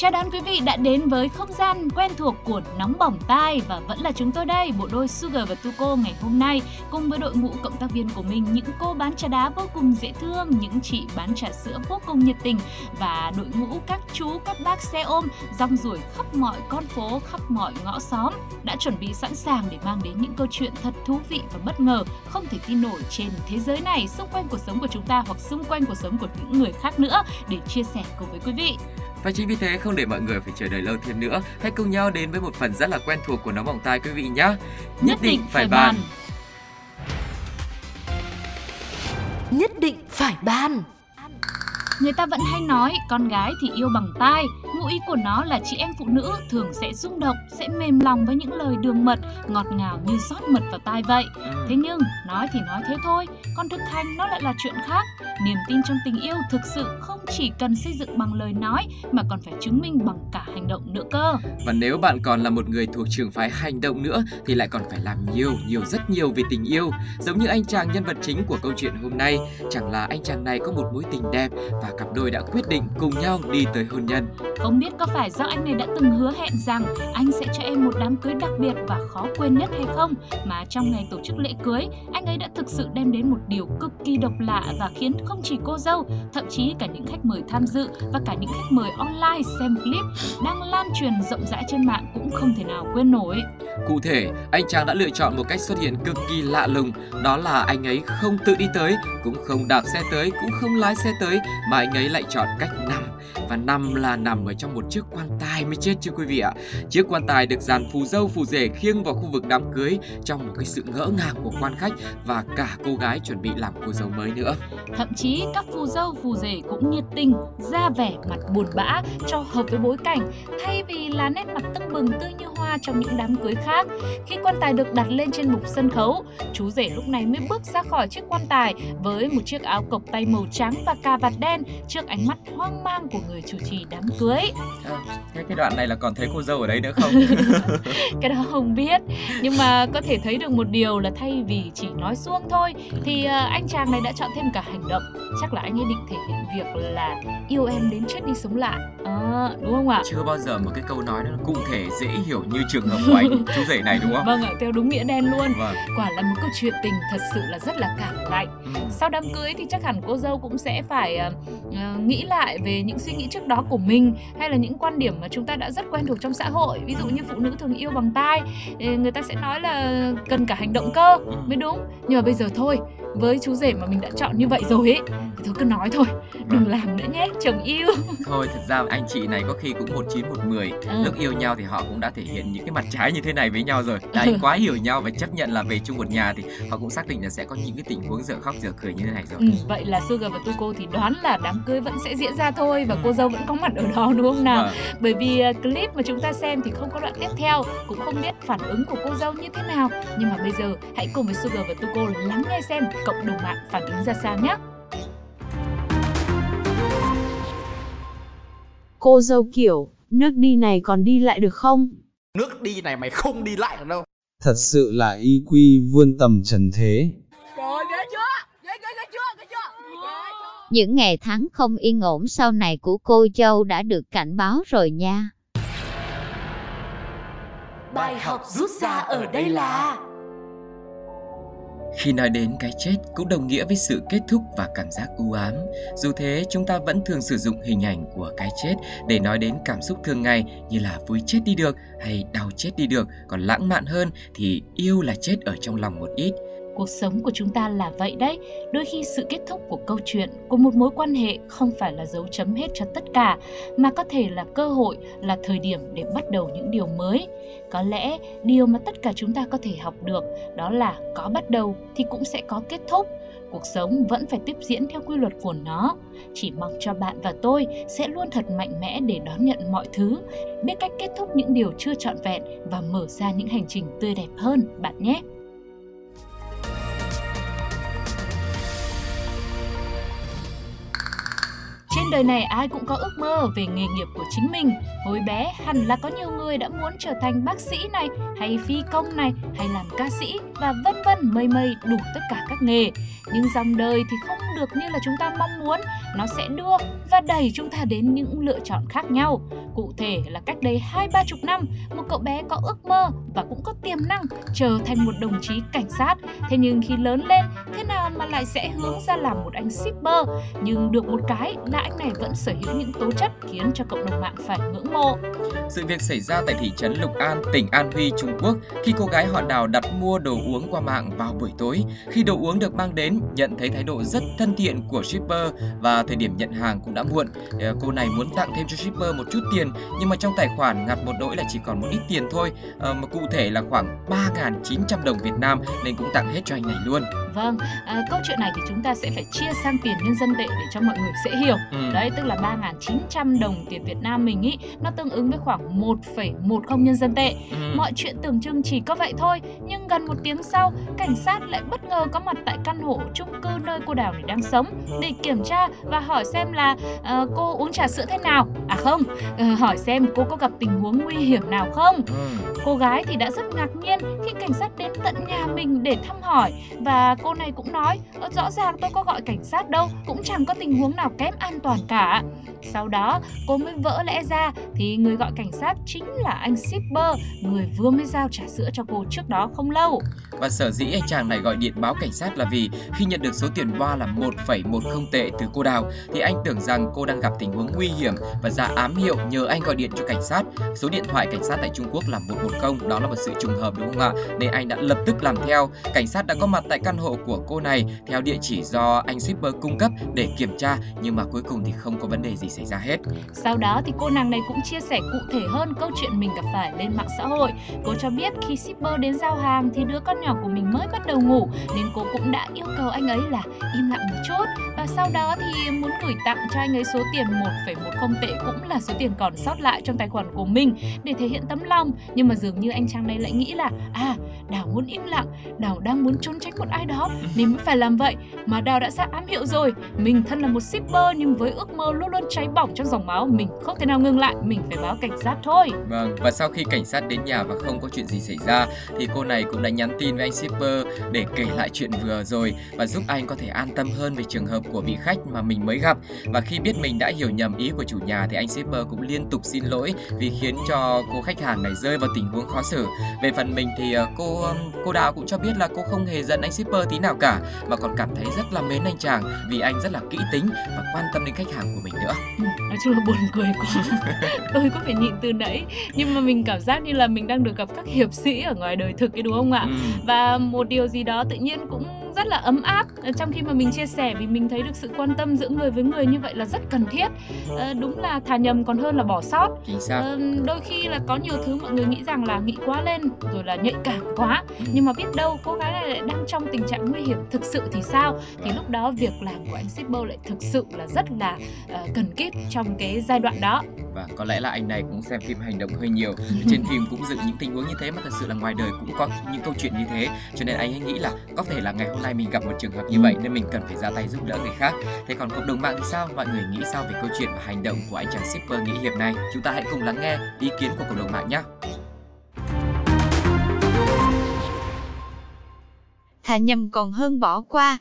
Chào đón quý vị đã đến với không gian quen thuộc của Nóng Bỏng Tai và vẫn là chúng tôi đây, bộ đôi Sugar và Tuko ngày hôm nay cùng với đội ngũ cộng tác viên của mình, những cô bán trà đá vô cùng dễ thương, những chị bán trà sữa vô cùng nhiệt tình và đội ngũ các chú, các bác xe ôm rong ruổi khắp mọi con phố, khắp mọi ngõ xóm đã chuẩn bị sẵn sàng để mang đến những câu chuyện thật thú vị và bất ngờ không thể tin nổi trên thế giới này, xung quanh cuộc sống của chúng ta hoặc xung quanh cuộc sống của những người khác nữa để chia sẻ cùng với quý vị. Và chính vì thế không để mọi người phải chờ đợi lâu thêm nữa, hãy cùng nhau đến với một phần rất là quen thuộc của nóng bỏng tai quý vị nhé. Nhất định phải bàn. Nhất định phải ban Người ta vẫn hay nói con gái thì yêu bằng tai, ngụ ý của nó là chị em phụ nữ thường sẽ rung động, sẽ mềm lòng với những lời đường mật, ngọt ngào như rót mật vào tai vậy. Ừ. Thế nhưng, nói thì nói thế thôi, còn thực hành nó lại là chuyện khác. Niềm tin trong tình yêu thực sự không chỉ cần xây dựng bằng lời nói mà còn phải chứng minh bằng cả hành động nữa cơ. Và nếu bạn còn là một người thuộc trường phái hành động nữa thì lại còn phải làm nhiều, nhiều rất nhiều vì tình yêu. Giống như anh chàng nhân vật chính của câu chuyện hôm nay, chẳng là anh chàng này có một mối tình đẹp và cặp đôi đã quyết định cùng nhau đi tới hôn nhân. Không biết có phải do anh này đã từng hứa hẹn rằng anh sẽ cho em một đám cưới đặc biệt và khó quên nhất hay không mà trong ngày tổ chức lễ cưới, anh ấy đã thực sự đem đến một điều cực kỳ độc lạ và khiến không chỉ cô dâu, thậm chí cả những khách mời tham dự và cả những khách mời online xem clip đang lan truyền rộng rãi trên mạng cũng không thể nào quên nổi. Cụ thể, anh chàng đã lựa chọn một cách xuất hiện cực kỳ lạ lùng, đó là anh ấy không tự đi tới, cũng không đạp xe tới, cũng không lái xe tới, mà anh ấy lại chọn cách nằm. Và nằm là nằm ở trong một chiếc quan tài mới chết chứ quý vị ạ. Chiếc quan tài được dàn phù dâu phù rể khiêng vào khu vực đám cưới trong một cái sự ngỡ ngàng của quan khách và cả cô gái chuẩn bị làm cô dâu mới nữa. Thậm chí các phù dâu phù rể cũng nhiệt tình, ra vẻ mặt buồn bã cho hợp với bối cảnh thay vì là nét mặt tưng bừng tươi như hoa trong những đám cưới khác. Khi quan tài được đặt lên trên bục sân khấu, chú rể lúc này mới bước ra khỏi chiếc quan tài với một chiếc áo cộc tay màu trắng và cà vạt đen trước ánh mắt hoang mang của người chủ trì đám cưới. Thế cái đoạn này là còn thấy cô dâu ở đây nữa không? Cái đó không biết, nhưng mà có thể thấy được một điều là thay vì chỉ nói suông thôi thì à, anh chàng này đã chọn thêm cả hành động. Chắc là anh ấy định thể hiện việc là yêu em đến chết đi sống lại. À, đúng không ạ? Chưa bao giờ một cái câu nói nó cụ thể dễ hiểu như trường hợp của anh chú rể này đúng không? Vâng ạ, theo đúng nghĩa đen luôn. Vâng. Quả là một câu chuyện tình thật sự là rất là cảm lạnh. Ừ. Sau đám cưới thì chắc hẳn cô dâu cũng sẽ phải ờ, ờ, nghĩ lại về những suy nghĩ trước đó của mình hay là những quan điểm mà chúng ta đã rất quen thuộc trong xã hội. Ví dụ như phụ nữ thường yêu bằng tai, người ta sẽ nói là cần cả hành động cơ mới đúng. Nhưng mà bây giờ thôi, với chú rể mà mình đã chọn như vậy rồi ấy, thì thôi cứ nói thôi, đừng làm nữa nhé, chồng yêu. Thôi thực ra anh chị này có khi cũng một chín một mười Ừ. Lúc yêu nhau thì họ cũng đã thể hiện những cái mặt trái như thế này với nhau rồi Đấy quá hiểu nhau và chấp nhận là về chung một nhà thì họ cũng xác định là sẽ có những cái tình huống dở khóc dở cười như thế này rồi Ừ, vậy là Sugar và Tuko thì đoán là đám cưới vẫn sẽ diễn ra thôi và Ừ. cô dâu vẫn có mặt ở đó đúng không nào? Vâng. Bởi vì à, clip mà chúng ta xem thì không có đoạn tiếp theo, cũng không biết phản ứng của cô dâu như thế nào. Nhưng mà bây giờ hãy cùng với Sugar và Tuko lắng nghe xem cộng đồng mạng phản ứng ra sao nhé. Cô dâu kiểu, nước đi này còn đi lại được không? Nước đi này mày không đi lại được đâu. Thật sự là y quy vươn tầm trần thế. Những ngày tháng không yên ổn sau này của cô dâu đã được cảnh báo rồi nha. Bài học rút ra ở đây là khi nói đến cái chết cũng đồng nghĩa với sự kết thúc và cảm giác u ám. Dù thế, chúng ta vẫn thường sử dụng hình ảnh của cái chết để nói đến cảm xúc thường ngày như là vui chết đi được hay đau chết đi được. Còn lãng mạn hơn thì yêu là chết ở trong lòng một ít. Cuộc sống của chúng ta là vậy đấy. Đôi khi sự kết thúc của câu chuyện, của một mối quan hệ không phải là dấu chấm hết cho tất cả, mà có thể là cơ hội, là thời điểm để bắt đầu những điều mới. Có lẽ điều mà tất cả chúng ta có thể học được đó là có bắt đầu thì cũng sẽ có kết thúc. Cuộc sống vẫn phải tiếp diễn theo quy luật của nó. Chỉ mong cho bạn và tôi sẽ luôn thật mạnh mẽ để đón nhận mọi thứ, biết cách kết thúc những điều chưa trọn vẹn và mở ra những hành trình tươi đẹp hơn bạn nhé. Trên đời này ai cũng có ước mơ về nghề nghiệp của chính mình. Hồi bé hẳn là có nhiều người đã muốn trở thành bác sĩ này, hay phi công này, hay làm ca sĩ và vân vân mây mây đủ tất cả các nghề. Nhưng dòng đời thì không được như là chúng ta mong muốn, nó sẽ đưa và đẩy chúng ta đến những lựa chọn khác nhau. Cụ thể là cách đây hai ba chục năm, một cậu bé có ước mơ và cũng có tiềm năng trở thành một đồng chí cảnh sát. Thế nhưng khi lớn lên, thế nào mà lại sẽ hướng ra làm một anh shipper? Nhưng được một cái là anh này vẫn sở hữu những tố chất khiến cho cộng đồng mạng phải ngưỡng mộ. Sự việc xảy ra tại thị trấn Lục An, tỉnh An Huy, Trung Quốc khi cô gái họ đào đặt mua đồ uống qua mạng vào buổi tối. Khi đồ uống được mang đến, nhận thấy thái độ rất thân thiện của shipper và thời điểm nhận hàng cũng đã muộn. Ờ, cô này muốn tặng thêm cho shipper một chút tiền nhưng mà trong tài khoản ngặt một nỗi là chỉ còn một ít tiền thôi, à, mà cụ thể là khoảng 3.900 đồng Việt Nam nên cũng tặng hết cho anh này luôn. Vâng, à, câu chuyện này thì chúng ta sẽ phải chia sang tiền nhân dân tệ để cho mọi người dễ hiểu. Ừ. Đấy, tức là 3.900 đồng tiền Việt Nam mình ý, nó tương ứng với khoảng 1,10 nhân dân tệ. Ừ. Mọi chuyện tưởng chừng chỉ có vậy thôi, nhưng gần một tiếng sau, cảnh sát lại bất ngờ có mặt tại căn hộ chung cư nơi cô Đào này đang sống để kiểm tra và hỏi xem là ờ, cô uống trà sữa thế nào. À không, ờ, hỏi xem cô có gặp tình huống nguy hiểm nào không. Ừ. Cô gái thì đã rất ngạc nhiên khi cảnh sát đến tận nhà mình để thăm hỏi và cô này cũng nói "Ờ, rõ ràng tôi có gọi cảnh sát đâu, cũng chẳng có tình huống nào kém an toàn cả. Sau đó cô mới vỡ lẽ ra thì người gọi cảnh sát chính là anh shipper, người vừa mới giao trà sữa cho cô trước đó không lâu. Và sở dĩ anh chàng này gọi điện báo cảnh sát là vì khi nhận được số tiền boa là 1,10 tệ từ cô Đào thì anh tưởng rằng cô đang gặp tình huống nguy hiểm và ra ám hiệu nhờ anh gọi điện cho cảnh sát. Số điện thoại cảnh sát tại Trung Quốc là 110, đó là một sự trùng hợp đúng không ạ? Nên anh đã lập tức làm theo. Cảnh sát đã có mặt tại căn hộ của cô này theo địa chỉ do anh shipper cung cấp để kiểm tra nhưng mà cuối cùng thì không có vấn đề gì xảy ra hết. Sau đó thì cô nàng này cũng chia sẻ cụ thể hơn câu chuyện mình gặp phải lên mạng xã hội. Cô cho biết khi shipper đến giao hàng thì đứa con nhỏ của mình mới bắt đầu ngủ nên cô cũng đã yêu cầu anh ấy là im lặng một chút và sau đó thì muốn gửi tặng cho anh ấy số tiền 1,10 tệ cũng là số tiền còn sót lại trong tài khoản của mình để thể hiện tấm lòng nhưng mà dường như anh chàng này lại nghĩ là à Đào muốn im lặng, Đào đang muốn trốn tránh một ai đó nên mới phải làm vậy mà Đào đã ra ám hiệu rồi mình thân là một shipper nhưng với ước mơ luôn luôn cháy bỏng trong dòng máu mình không thể nào ngừng lại mình phải báo cảnh sát thôi Vâng, và sau khi cảnh sát đến nhà và không có chuyện gì xảy ra thì cô này cũng đã nhắn tin với anh shipper để kể lại chuyện vừa rồi và giúp anh có thể an tâm hơn về trường hợp của vị khách mà mình mới gặp. Và khi biết mình đã hiểu nhầm ý của chủ nhà thì anh shipper cũng liên tục xin lỗi vì khiến cho cô khách hàng này rơi vào tình huống khó xử. Về phần mình thì ờ, cô cô Đào cũng cho biết là cô không hề giận anh shipper tí nào cả mà còn cảm thấy rất là mến anh chàng vì anh rất là kỹ tính và quan tâm đến khách hàng của mình nữa. Ừ, nói chung là buồn cười quá tôi có phải nhịn từ nãy nhưng mà mình cảm giác như là mình đang được gặp các hiệp sĩ ở ngoài đời thực ấy đúng không ạ Ừ. và một điều gì đó tự nhiên cũng rất là ấm áp. Ờ, trong khi mà mình chia sẻ vì mình thấy được sự quan tâm giữa người với người như vậy là rất cần thiết. Ờ, đúng là thà nhầm còn hơn là bỏ sót. Ờ, đôi khi là có nhiều thứ mọi người nghĩ rằng là nghĩ quá lên rồi là nhạy cảm quá. Ừ. nhưng mà biết đâu cô gái này lại đang trong tình trạng nguy hiểm thực sự thì sao? Thì lúc đó việc làm của anh shipper lại thực sự là rất là cần kíp trong cái giai đoạn đó. Và có lẽ là anh này cũng xem phim hành động hơi nhiều. Trên phim cũng dựng những tình huống như thế mà thật sự là ngoài đời cũng có những câu chuyện như thế. Cho nên anh ấy nghĩ là có thể là ngày hôm nay mình gặp một trường hợp như vậy nên mình cần phải ra tay giúp đỡ người khác Thế còn cộng đồng mạng thì sao? Mọi người nghĩ sao về câu chuyện và hành động của anh chàng shipper nghĩa hiệp này? Chúng ta hãy cùng lắng nghe ý kiến của cộng đồng mạng nhé Thà nhầm còn hơn bỏ qua.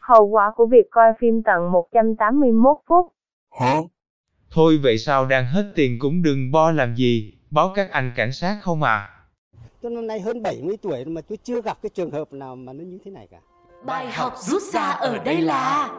Hậu quả của việc coi phim tận 181 phút. Thôi vậy sao đang hết tiền cũng đừng bo làm gì, báo các anh cảnh sát không à. Tôi năm nay hơn 70 tuổi mà tôi chưa gặp cái trường hợp nào mà nó như thế này cả. Bài học rút ra ở đây là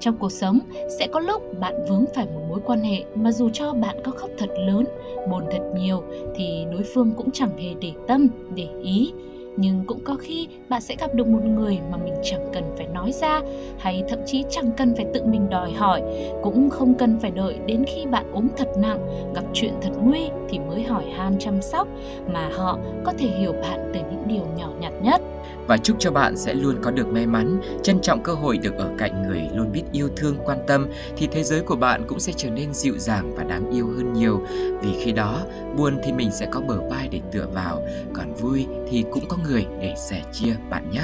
trong cuộc sống sẽ có lúc bạn vướng phải một mối quan hệ mà dù cho bạn có khóc thật lớn buồn thật nhiều thì đối phương cũng chẳng hề để tâm để ý nhưng cũng có khi bạn sẽ gặp được một người mà mình chẳng cần phải nói ra, hay thậm chí chẳng cần phải tự mình đòi hỏi, cũng không cần phải đợi đến khi bạn ốm thật nặng, gặp chuyện thật nguy thì mới hỏi han chăm sóc, mà họ có thể hiểu bạn từ những điều nhỏ nhặt nhất và chúc cho bạn sẽ luôn có được may mắn, trân trọng cơ hội được ở cạnh người luôn biết yêu thương quan tâm thì thế giới của bạn cũng sẽ trở nên dịu dàng và đáng yêu hơn nhiều. Vì khi đó, buồn thì mình sẽ có bờ vai để tựa vào, còn vui thì cũng có người để sẻ chia bạn nhé.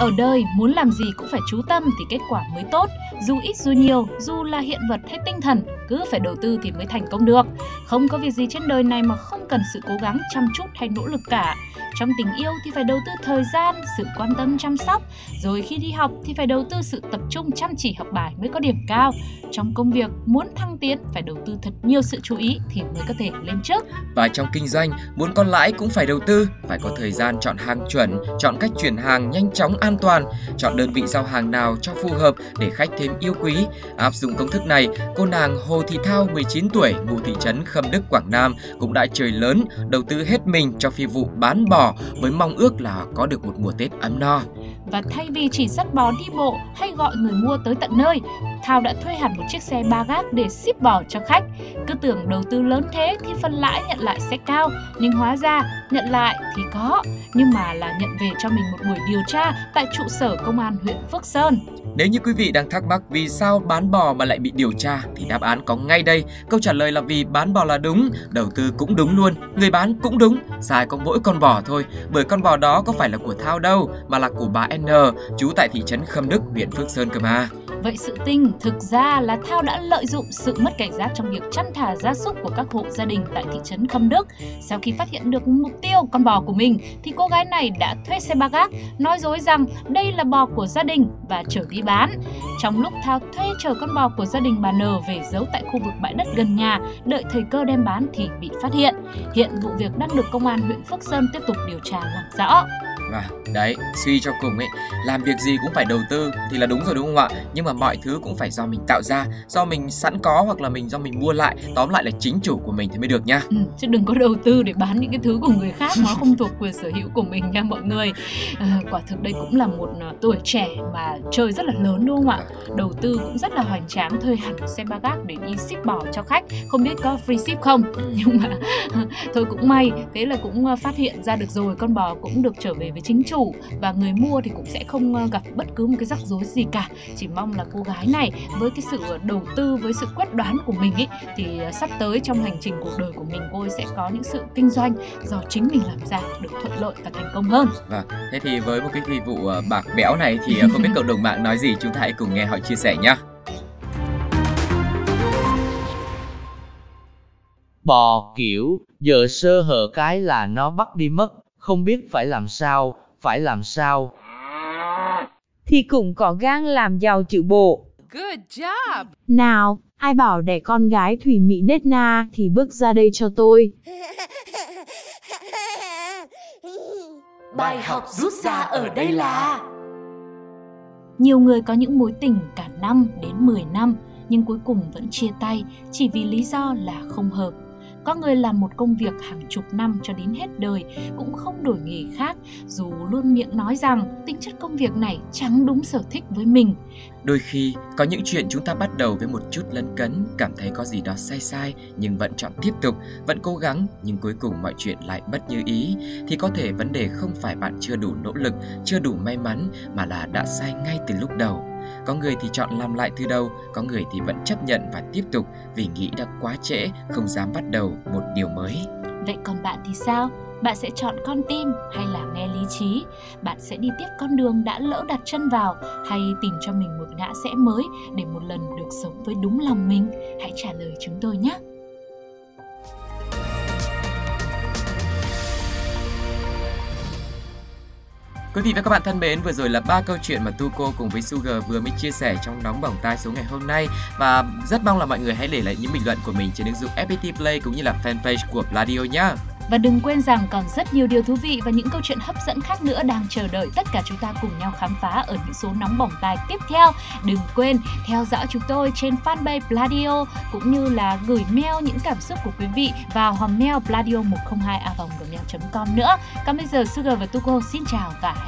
Ở đời muốn làm gì cũng phải chú tâm thì kết quả mới tốt dù ít dù nhiều, dù là hiện vật hay tinh thần, cứ phải đầu tư thì mới thành công được. Không có việc gì trên đời này mà không cần sự cố gắng chăm chút hay nỗ lực cả. Trong tình yêu thì phải đầu tư thời gian, sự quan tâm chăm sóc. Rồi khi đi học thì phải đầu tư sự tập trung chăm chỉ học bài mới có điểm cao. Trong công việc muốn thăng tiến phải đầu tư thật nhiều sự chú ý thì mới có thể lên trước. Và trong kinh doanh, muốn có lãi cũng phải đầu tư, phải có thời gian chọn hàng chuẩn, chọn cách chuyển hàng nhanh chóng an toàn, chọn đơn vị giao hàng nào cho phù hợp để khách thêm yêu quý. Áp dụng công thức này, cô nàng Hồ Thị Thao 19 tuổi, ngụ thị trấn Khâm Đức, Quảng Nam cũng đã trời lớn, đầu tư hết mình cho phi vụ bán bò với mong ước là có được một mùa Tết ấm no. Và thay vì chỉ dắt bò đi bộ hay gọi người mua tới tận nơi, Thao đã thuê hẳn một chiếc xe ba gác để ship bò cho khách. Cứ tưởng đầu tư lớn thế thì phần lãi nhận lại sẽ cao, nhưng hóa ra nhận lại thì có, nhưng mà là nhận về cho mình một buổi điều tra tại trụ sở công an huyện Phước Sơn. Nếu như quý vị đang thắc mắc vì sao bán bò mà lại bị điều tra thì đáp án có ngay đây. Câu trả lời là vì bán bò là đúng, đầu tư cũng đúng luôn, người bán cũng đúng, sai có mỗi con bò thôi. Bởi con bò đó có phải là của Thao đâu mà là của bà N, trú tại thị trấn Khâm Đức, huyện Phước Sơn cơ mà. Vậy sự tình thực ra là Thao đã lợi dụng sự mất cảnh giác trong việc chăn thả gia súc của các hộ gia đình tại thị trấn Khâm Đức. Sau khi phát hiện được mục tiêu con bò của mình thì cô gái này đã thuê xe ba gác nói dối rằng đây là bò của gia đình và chở đi bán. Trong lúc Thao thuê chở con bò của gia đình bà N về giấu tại khu vực bãi đất gần nhà, đợi thời cơ đem bán thì bị phát hiện. Hiện vụ việc đang được công an huyện Phước Sơn tiếp tục điều tra làm rõ. Và đấy, suy cho cùng ấy, làm việc gì cũng phải đầu tư thì là đúng rồi đúng không ạ? Nhưng mà mọi thứ cũng phải do mình tạo ra, do mình sẵn có hoặc là mình do mình mua lại, tóm lại là chính chủ của mình thì mới được nhá. Ừ, chứ đừng có đầu tư để bán những cái thứ của người khác nó không thuộc quyền sở hữu của mình nha mọi người. À, quả thực đây cũng là một uh, tuổi trẻ mà chơi rất là lớn đúng không ạ? Đầu tư cũng rất là hoành tráng, thuê hẳn xe ba gác để đi ship bò cho khách, không biết có free ship không. Nhưng mà thôi cũng may, thế là cũng uh, phát hiện ra được rồi, con bò cũng được trở về với chính chủ và người mua thì cũng sẽ không uh, gặp bất cứ một cái rắc rối gì cả. Chỉ mong là cô gái này với cái sự đầu tư với sự quyết đoán của mình ấy thì sắp tới trong hành trình cuộc đời của mình cô ấy sẽ có những sự kinh doanh do chính mình làm ra được thuận lợi và thành công hơn. Vâng, thế thì với một cái phi vụ uh, bạc bẽo này thì không biết cộng đồng mạng nói gì chúng ta hãy cùng nghe họ chia sẻ nhé. Bò kiểu, giờ sơ hở cái là nó bắt đi mất, không biết phải làm sao, phải làm sao. Thì cũng có gan làm giàu chữ bộ. Good job! Nào, ai bảo đẻ con gái thủy mị nết na thì bước ra đây cho tôi. Bài học rút ra ở đây là Nhiều người có những mối tình cả năm đến 10 năm nhưng cuối cùng vẫn chia tay chỉ vì lý do là không hợp. Có người làm một công việc hàng chục năm cho đến hết đời cũng không đổi nghề khác dù luôn miệng nói rằng tính chất công việc này chẳng đúng sở thích với mình. Đôi khi có những chuyện chúng ta bắt đầu với một chút lấn cấn, cảm thấy có gì đó sai sai nhưng vẫn chọn tiếp tục, vẫn cố gắng nhưng cuối cùng mọi chuyện lại bất như ý thì có thể vấn đề không phải bạn chưa đủ nỗ lực, chưa đủ may mắn mà là đã sai ngay từ lúc đầu. Có người thì chọn làm lại từ đầu, có người thì vẫn chấp nhận và tiếp tục vì nghĩ đã quá trễ, không dám bắt đầu một điều mới. Vậy còn bạn thì sao? Bạn sẽ chọn con tim hay là nghe lý trí? Bạn sẽ đi tiếp con đường đã lỡ đặt chân vào hay tìm cho mình một ngã rẽ mới để một lần được sống với đúng lòng mình? Hãy trả lời chúng tôi nhé! Quý vị và các bạn thân mến, vừa rồi là ba câu chuyện mà Tuko cùng với Sugar vừa mới chia sẻ trong nóng bỏng tai số ngày hôm nay và rất mong là mọi người hãy để lại những bình luận của mình trên ứng dụng FPT Play cũng như là fanpage của Pladio nhé. Và đừng quên rằng còn rất nhiều điều thú vị và những câu chuyện hấp dẫn khác nữa đang chờ đợi tất cả chúng ta cùng nhau khám phá ở những số nóng bỏng tai tiếp theo. Đừng quên theo dõi chúng tôi trên fanpage Pladio cũng như là gửi mail những cảm xúc của quý vị vào hòm mail pladio102a.gmail.com nữa. Còn bây giờ Sugar và Tuko xin chào và hẹn